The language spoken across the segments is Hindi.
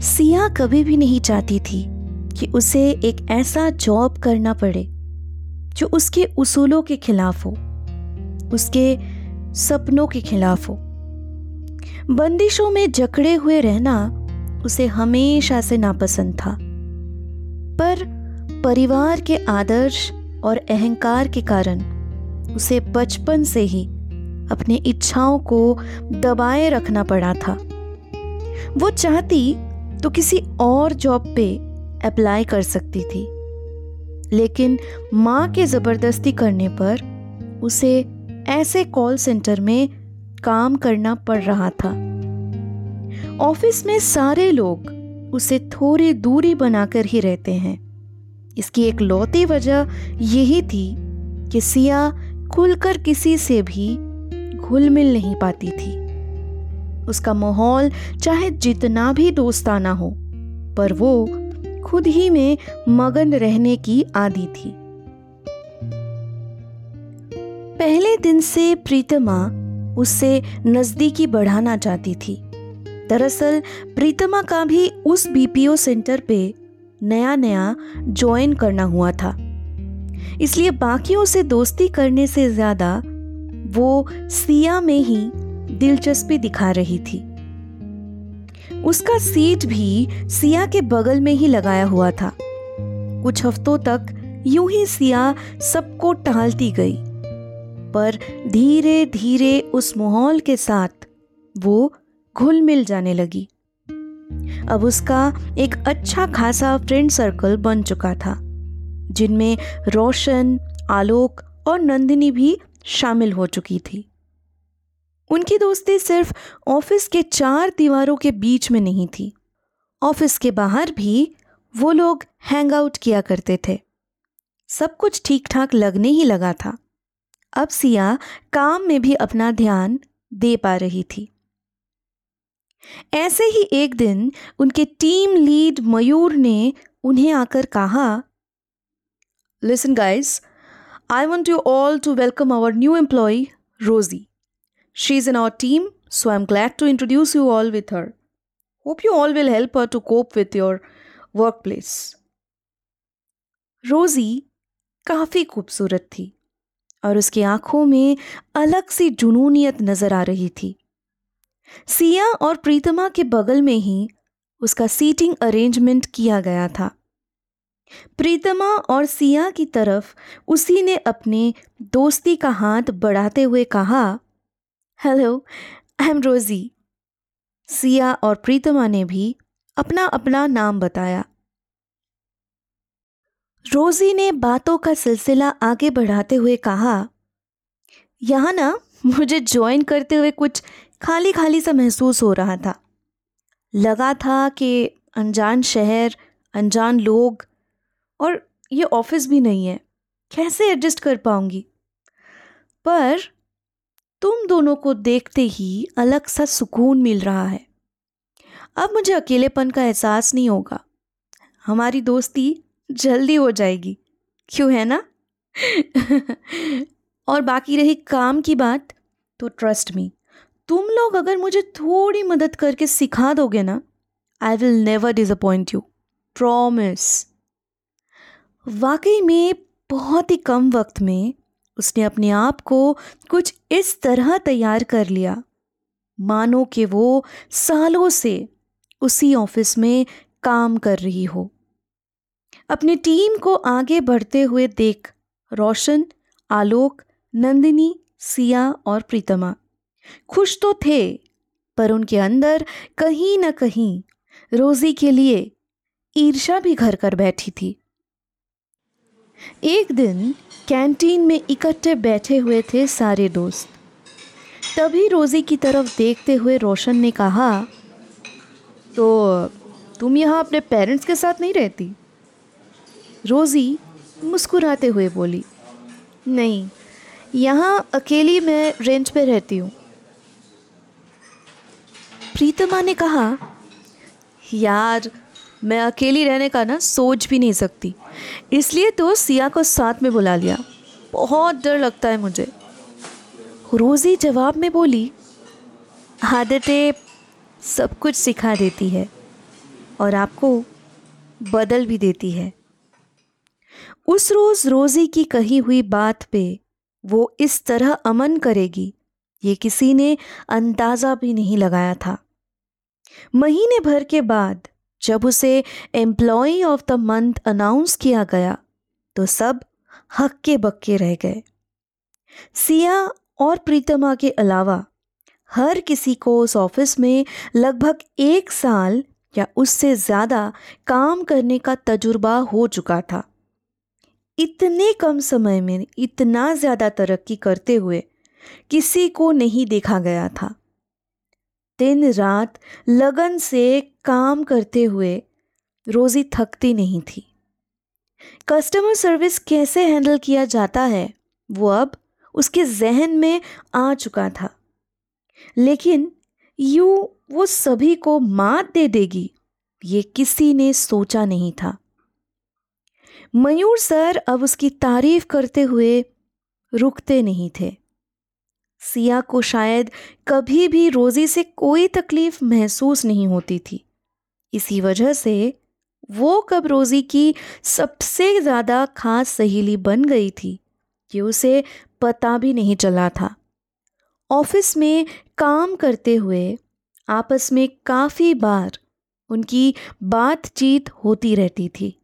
सिया कभी भी नहीं चाहती थी कि उसे एक ऐसा जॉब करना पड़े, जो उसके उसूलों के खिलाफ हो, उसके सपनों के खिलाफ हो। बंदिशों में जकड़े हुए रहना उसे हमेशा से नापसंद था। पर परिवार के आदर्श और अहंकार के कारण उसे बचपन से ही अपनी इच्छाओं को दबाए रखना पड़ा था। वो चाहती तो किसी और जॉब पे अप्लाई कर सकती थी। लेकिन माँ के ज़बरदस्ती करने पर उसे ऐसे कॉल सेंटर में काम करना पड़ रहा था। ऑफ़िस में सारे लोग उसे थोड़ी दूरी बनाकर ही रहते हैं। इसकी एक लौती वजह यही थी कि सिया खुलकर किसी से भी घुल मिल नहीं पाती थी। उसका माहौल चाहे जितना भी दोस्ताना हो, पर वो खुद ही में मगन रहने की आदि थी। पहले दिन से प्रीतमा उससे नजदीकी बढ़ाना चाहती थी। दरअसल प्रीतमा का भी उस बीपीओ सेंटर पे नया नया ज्वाइन करना हुआ था। इसलिए बाकियों से दोस्ती करने से ज़्यादा वो सिया में ही दिलचस्पी दिखा रही थी। उसका सीट भी सिया के बगल में ही लगाया हुआ था। कुछ हफ्तों तक यूँ ही सिया सबको टहलती गई। पर धीरे धीरे उस माहौल के साथ वो घुल मिल जाने लगी। अब उसका एक अच्छा खासा फ्रेंड सर्कल बन चुका था, जिनमें रोशन, आलोक और नंदिनी भी शामिल हो चुकी थी। उनकी दोस्ती सिर्फ़ ऑफ़िस के चार दीवारों के बीच में नहीं थी। ऑफ़िस के बाहर भी वो लोग हैंग आउट किया करते थे। सब कुछ ठीक ठाक लगने ही लगा था। अब सिया काम में भी अपना ध्यान दे पा रही थी। ऐसे ही एक दिन उनके टीम लीड मयूर ने उन्हें आकर कहा listen guys I want you all to welcome our new employee Rosie She's in our team, so I'm glad to introduce you all with her. Hope you all will help her to cope with your workplace. रोजी काफ़ी खूबसूरत थी और उसकी आँखों में अलग सी जुनूनियत नज़र आ रही थी सिया और प्रीतमा के बगल में ही उसका सीटिंग अरेंजमेंट किया गया था प्रीतमा और सिया की तरफ़ उसी ने अपने दोस्ती का हाथ बढ़ाते हुए कहा हेलो आई एम रोज़ी सिया और प्रीतमा ने भी अपना अपना नाम बताया। रोज़ी ने बातों का सिलसिला आगे बढ़ाते हुए कहा, यहाँ ना, मुझे ज्वाइन करते हुए कुछ खाली खाली सा महसूस हो रहा था। लगा था कि अनजान शहर, अनजान लोग और ये ऑफ़िस भी नहीं है। कैसे एडजस्ट कर पाऊँगी? पर तुम दोनों को देखते ही अलग सा सुकून मिल रहा है। अब मुझे अकेलेपन का एहसास नहीं होगा। हमारी दोस्ती जल्दी हो जाएगी। क्यों है ना? और बाकी रही काम की बात तो ट्रस्ट मी तुम लोग अगर मुझे थोड़ी मदद करके सिखा दोगे ना I will never disappoint you promise वाकई में बहुत ही कम वक्त में उसने अपने आप को कुछ इस तरह तैयार कर लिया। मानो कि वो सालों से उसी ऑफ़िस में काम कर रही हो। अपनी टीम को आगे बढ़ते हुए देख रोशन, आलोक, नंदिनी, सिया और प्रीतमा खुश तो थे, पर उनके अंदर कहीं ना कहीं रोजी के लिए ईर्षा भी घर कर बैठी थी। एक दिन कैंटीन में इकट्ठे बैठे हुए थे सारे दोस्त। तभी रोज़ी की तरफ़ देखते हुए रोशन ने कहा तो तुम यहाँ अपने पेरेंट्स के साथ नहीं रहती? रोज़ी मुस्कुराते हुए बोली, नहीं, यहाँ अकेली मैं रेंट पे रहती हूँ। प्रीतमा ने कहा, यार मैं अकेली रहने का ना सोच भी नहीं सकती। इसलिए तो सिया को साथ में बुला लिया। बहुत डर लगता है मुझे। रोज़ी जवाब में बोली, आदतें सब कुछ सिखा देती है और आपको बदल भी देती है। उस रोज़ रोज़ी की कही हुई बात पे वो इस तरह अमन करेगी, ये किसी ने अंदाज़ा भी नहीं लगाया था। महीने भर के बाद जब उसे employee of the month announce किया गया तो सब हक्के बक्के रह गए। सिया और प्रीतमा के अलावा हर किसी को उस ऑफ़िस में लगभग एक साल या उससे ज़्यादा काम करने का तजुर्बा हो चुका था। इतने कम समय में इतना ज़्यादा तरक्की करते हुए किसी को नहीं देखा गया था। दिन रात लगन से काम करते हुए रोज़ी थकती नहीं थी। कस्टमर सर्विस कैसे हैंडल किया जाता है, वो अब उसके जहन में आ चुका था। लेकिन यू वो सभी को मात दे देगी, ये किसी ने सोचा नहीं था। मयूर सर अब उसकी तारीफ़ करते हुए रुकते नहीं थे। सिया को शायद कभी भी रोज़ी से कोई तकलीफ़ महसूस नहीं होती थी। इसी वजह से वो कब रोज़ी की सबसे ज़्यादा खास सहेली बन गई थी कि उसे पता भी नहीं चला था। ऑफ़िस में काम करते हुए आपस में काफ़ी बार उनकी बातचीत होती रहती थी।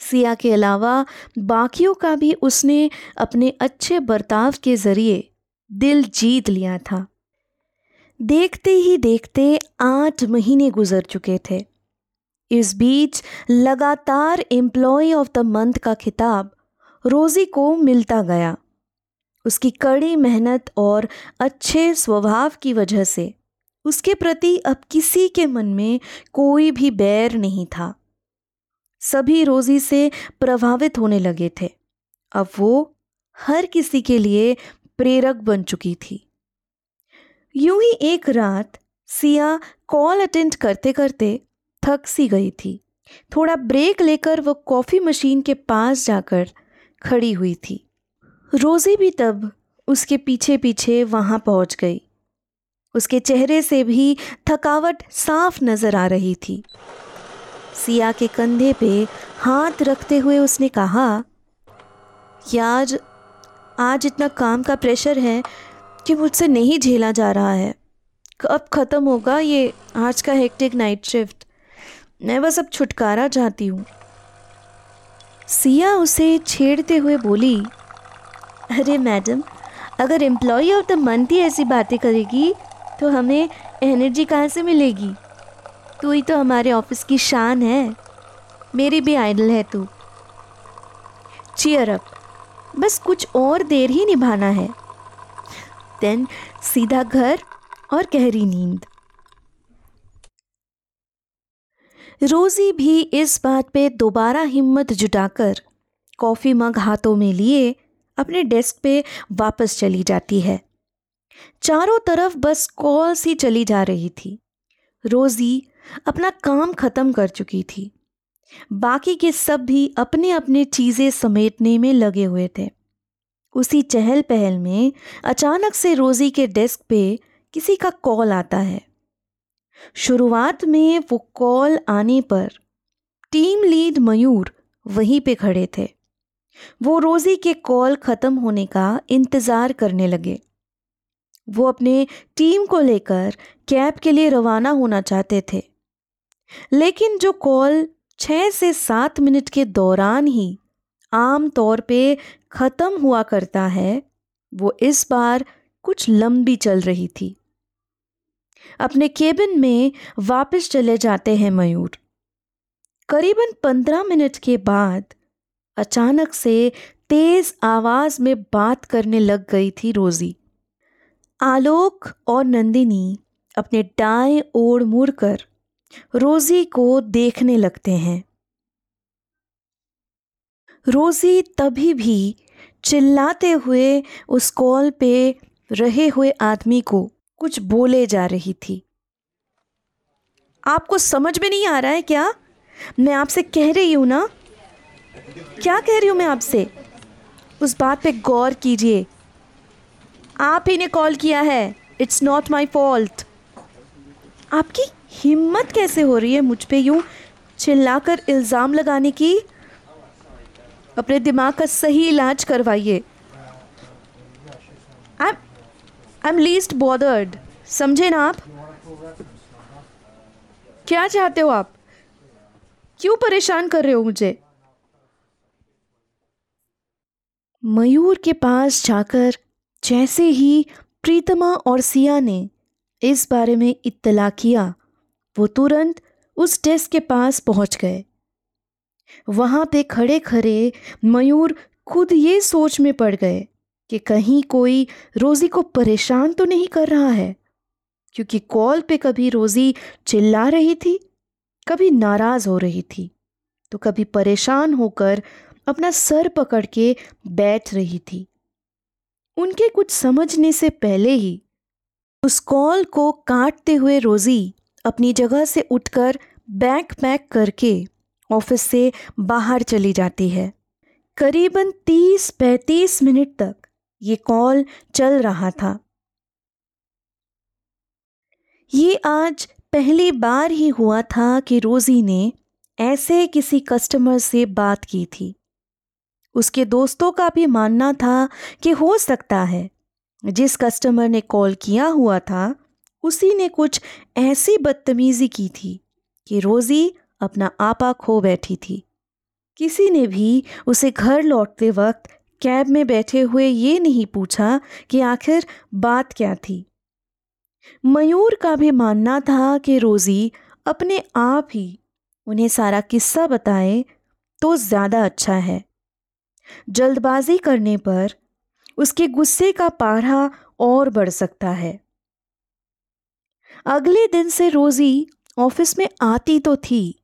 सिया के अलावा बाकियों का भी उसने अपने अच्छे बर्ताव के ज़रिए दिल जीत लिया था। देखते ही देखते आठ महीने गुजर चुके थे। इस बीच लगातार एम्प्लॉय ऑफ़ द मंथ का खिताब रोज़ी को मिलता गया। उसकी कड़ी मेहनत और अच्छे स्वभाव की वजह से उसके प्रति अब किसी के मन में कोई भी बैर नहीं था। सभी रोज़ी से प्रभावित होने लगे थे। अब वो हर किसी के लिए प्रेरक बन चुकी थी। यूँ ही एक रात सिया कॉल अटेंड करते करते थक सी गई थी। थोड़ा ब्रेक लेकर वो कॉफ़ी मशीन के पास जाकर खड़ी हुई थी। रोज़ी भी तब उसके पीछे पीछे वहाँ पहुँच गई। उसके चेहरे से भी थकावट साफ़ नज़र आ रही थी। सिया के कंधे पे हाथ रखते हुए उसने कहा, यार आज इतना काम का प्रेशर है कि मुझसे नहीं झेला जा रहा है। कब ख़त्म होगा ये आज का हेक्टिक नाइट शिफ्ट मैं बस अब छुटकारा चाहती हूँ। सिया उसे छेड़ते हुए बोली, अरे मैडम, अगर एम्प्लॉय ऑफ़ द मंथ ही ऐसी बातें करेगी तो हमें एनर्जी कहाँ से मिलेगी? तू ही तो हमारे ऑफ़िस की शान है। मेरी भी आइडल है तू। चीयर अप बस कुछ और देर ही निभाना है। देन सीधा घर और गहरी नींद। रोज़ी भी इस बात पे दोबारा हिम्मत जुटाकर कॉफ़ी मग हाथों में लिए अपने डेस्क पे वापस चली जाती है। चारों तरफ़ बस कॉल सी चली जा रही थी। रोज़ी अपना काम ख़त्म कर चुकी थी। बाकी के सब भी अपने अपने चीज़ें समेटने में लगे हुए थे। उसी चहल पहल में अचानक से रोज़ी के डेस्क पे किसी का कॉल आता है। शुरुआत में वो कॉल आने पर टीम लीड मयूर वहीं पे खड़े थे। वो रोज़ी के कॉल ख़त्म होने का इंतज़ार करने लगे। वो अपने टीम को लेकर कैब के लिए रवाना होना चाहते थे। लेकिन जो कॉल छः से सात मिनट के दौरान ही आम तौर पे ख़त्म हुआ करता है, वो इस बार कुछ लंबी चल रही थी। अपने केबिन में वापस चले जाते हैं मयूर। करीबन पंद्रह मिनट के बाद अचानक से तेज आवाज़ में बात करने लग गई थी रोजी। आलोक और नंदिनी अपने दाएँ ओर मुड़कर रोजी को देखने लगते हैं। रोजी तभी भी चिल्लाते हुए उस कॉल पे रहे हुए आदमी को कुछ बोले जा रही थी। आपको समझ में नहीं आ रहा है क्या? मैं आपसे कह रही हूँ ना? क्या कह रही हूँ मैं आपसे? उस बात पे गौर कीजिए। आप ही ने कॉल किया है। इट्स नॉट माई फॉल्ट आपकी हिम्मत कैसे हो रही है मुझ पे यूँ चिल्लाकर इल्ज़ाम लगाने की? अपने दिमाग का सही इलाज करवाइए। I I am least bothered समझे ना आप? क्या चाहते हो आप? क्यों परेशान कर रहे हो मुझे? मयूर के पास जाकर जैसे ही प्रीतमा और सिया ने इस बारे में इत्तला किया। वो तुरंत उस डेस्क के पास पहुँच गए। वहाँ पे खड़े खड़े मयूर खुद ये सोच में पड़ गए कि कहीं कोई रोज़ी को परेशान तो नहीं कर रहा है, क्योंकि कॉल पे कभी रोज़ी चिल्ला रही थी, कभी नाराज़ हो रही थी तो कभी परेशान होकर अपना सर पकड़ के बैठ रही थी। उनके कुछ समझने से पहले ही उस कॉल को काटते हुए रोज़ी अपनी जगह से उठकर बैग पैक करके ऑफ़िस से बाहर चली जाती है। करीबन तीस पैंतीस मिनट तक ये कॉल चल रहा था। ये आज पहली बार ही हुआ था कि रोज़ी ने ऐसे किसी कस्टमर से बात की थी। उसके दोस्तों का भी मानना था कि हो सकता है, जिस कस्टमर ने कॉल किया हुआ था उसी ने कुछ ऐसी बदतमीज़ी की थी कि रोज़ी अपना आपा खो बैठी थी। किसी ने भी उसे घर लौटते वक्त कैब में बैठे हुए ये नहीं पूछा कि आखिर बात क्या थी। मयूर का भी मानना था कि रोज़ी अपने आप ही उन्हें सारा किस्सा बताए तो ज़्यादा अच्छा है। जल्दबाजी करने पर उसके गुस्से का पारा और बढ़ सकता है। अगले दिन से रोज़ी ऑफ़िस में आती तो थी,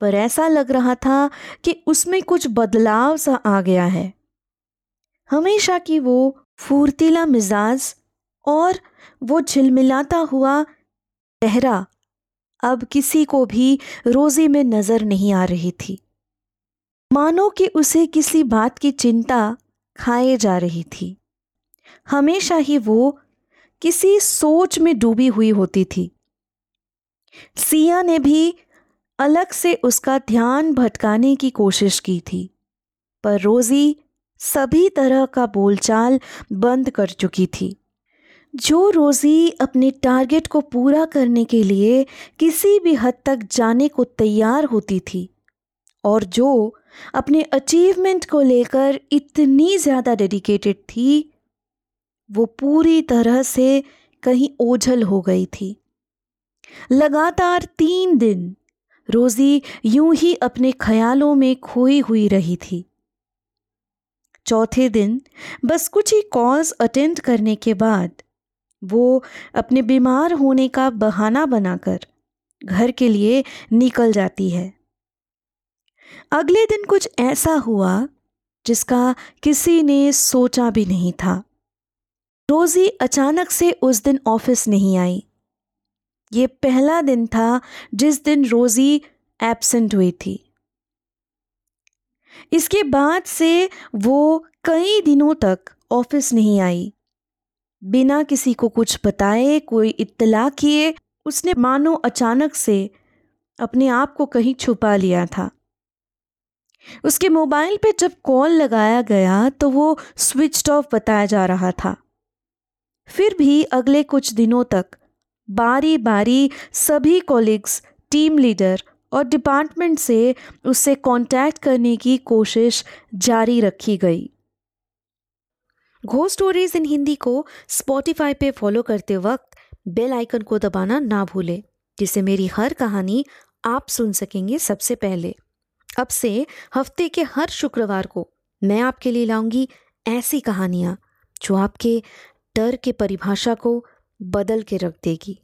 पर ऐसा लग रहा था कि उसमें कुछ बदलाव सा आ गया है। हमेशा की वो फूर्तीला मिजाज और वो झिलमिलाता हुआ चेहरा अब किसी को भी रोजी में नज़र नहीं आ रही थी। मानो कि उसे किसी बात की चिंता खाए जा रही थी। हमेशा ही वो किसी सोच में डूबी हुई होती थी। सिया ने भी अलग से उसका ध्यान भटकाने की कोशिश की थी, पर रोजी सभी तरह का बोलचाल बंद कर चुकी थी। जो रोज़ी अपने टारगेट को पूरा करने के लिए किसी भी हद तक जाने को तैयार होती थी, और जो अपने अचीवमेंट को लेकर इतनी ज़्यादा डेडिकेटेड थी वो पूरी तरह से कहीं ओझल हो गई थी। लगातार तीन दिन रोज़ी यूँ ही अपने ख्यालों में खोई हुई रही थी। चौथे दिन बस कुछ ही कॉल्स अटेंड करने के बाद वो अपने बीमार होने का बहाना बनाकर घर के लिए निकल जाती है। अगले दिन कुछ ऐसा हुआ जिसका किसी ने सोचा भी नहीं था। रोजी अचानक से उस दिन ऑफ़िस नहीं आई। ये पहला दिन था जिस दिन रोजी एब्सेंट हुई थी। इसके बाद से वो कई दिनों तक ऑफ़िस नहीं आई। बिना किसी को कुछ बताए, कोई इत्तला किए, उसने मानो अचानक से अपने आप को कहीं छुपा लिया था। उसके मोबाइल पे जब कॉल लगाया गया तो वो स्विच ऑफ़ बताया जा रहा था। फिर भी अगले कुछ दिनों तक बारी बारी सभी कॉलिग्स टीम लीडर और डिपार्टमेंट से उससे कांटेक्ट करने की कोशिश जारी रखी गई। घो स्टोरीज इन हिंदी को स्पॉटिफाई पे फॉलो करते वक्त बेल आइकन को दबाना ना भूलें, जिससे मेरी हर कहानी आप सुन सकेंगे सबसे पहले। अब से हफ़्ते के हर शुक्रवार को मैं आपके लिए लाऊँगी ऐसी कहानियाँ, जो आपके डर के परिभाषा को बदल के रख देगी।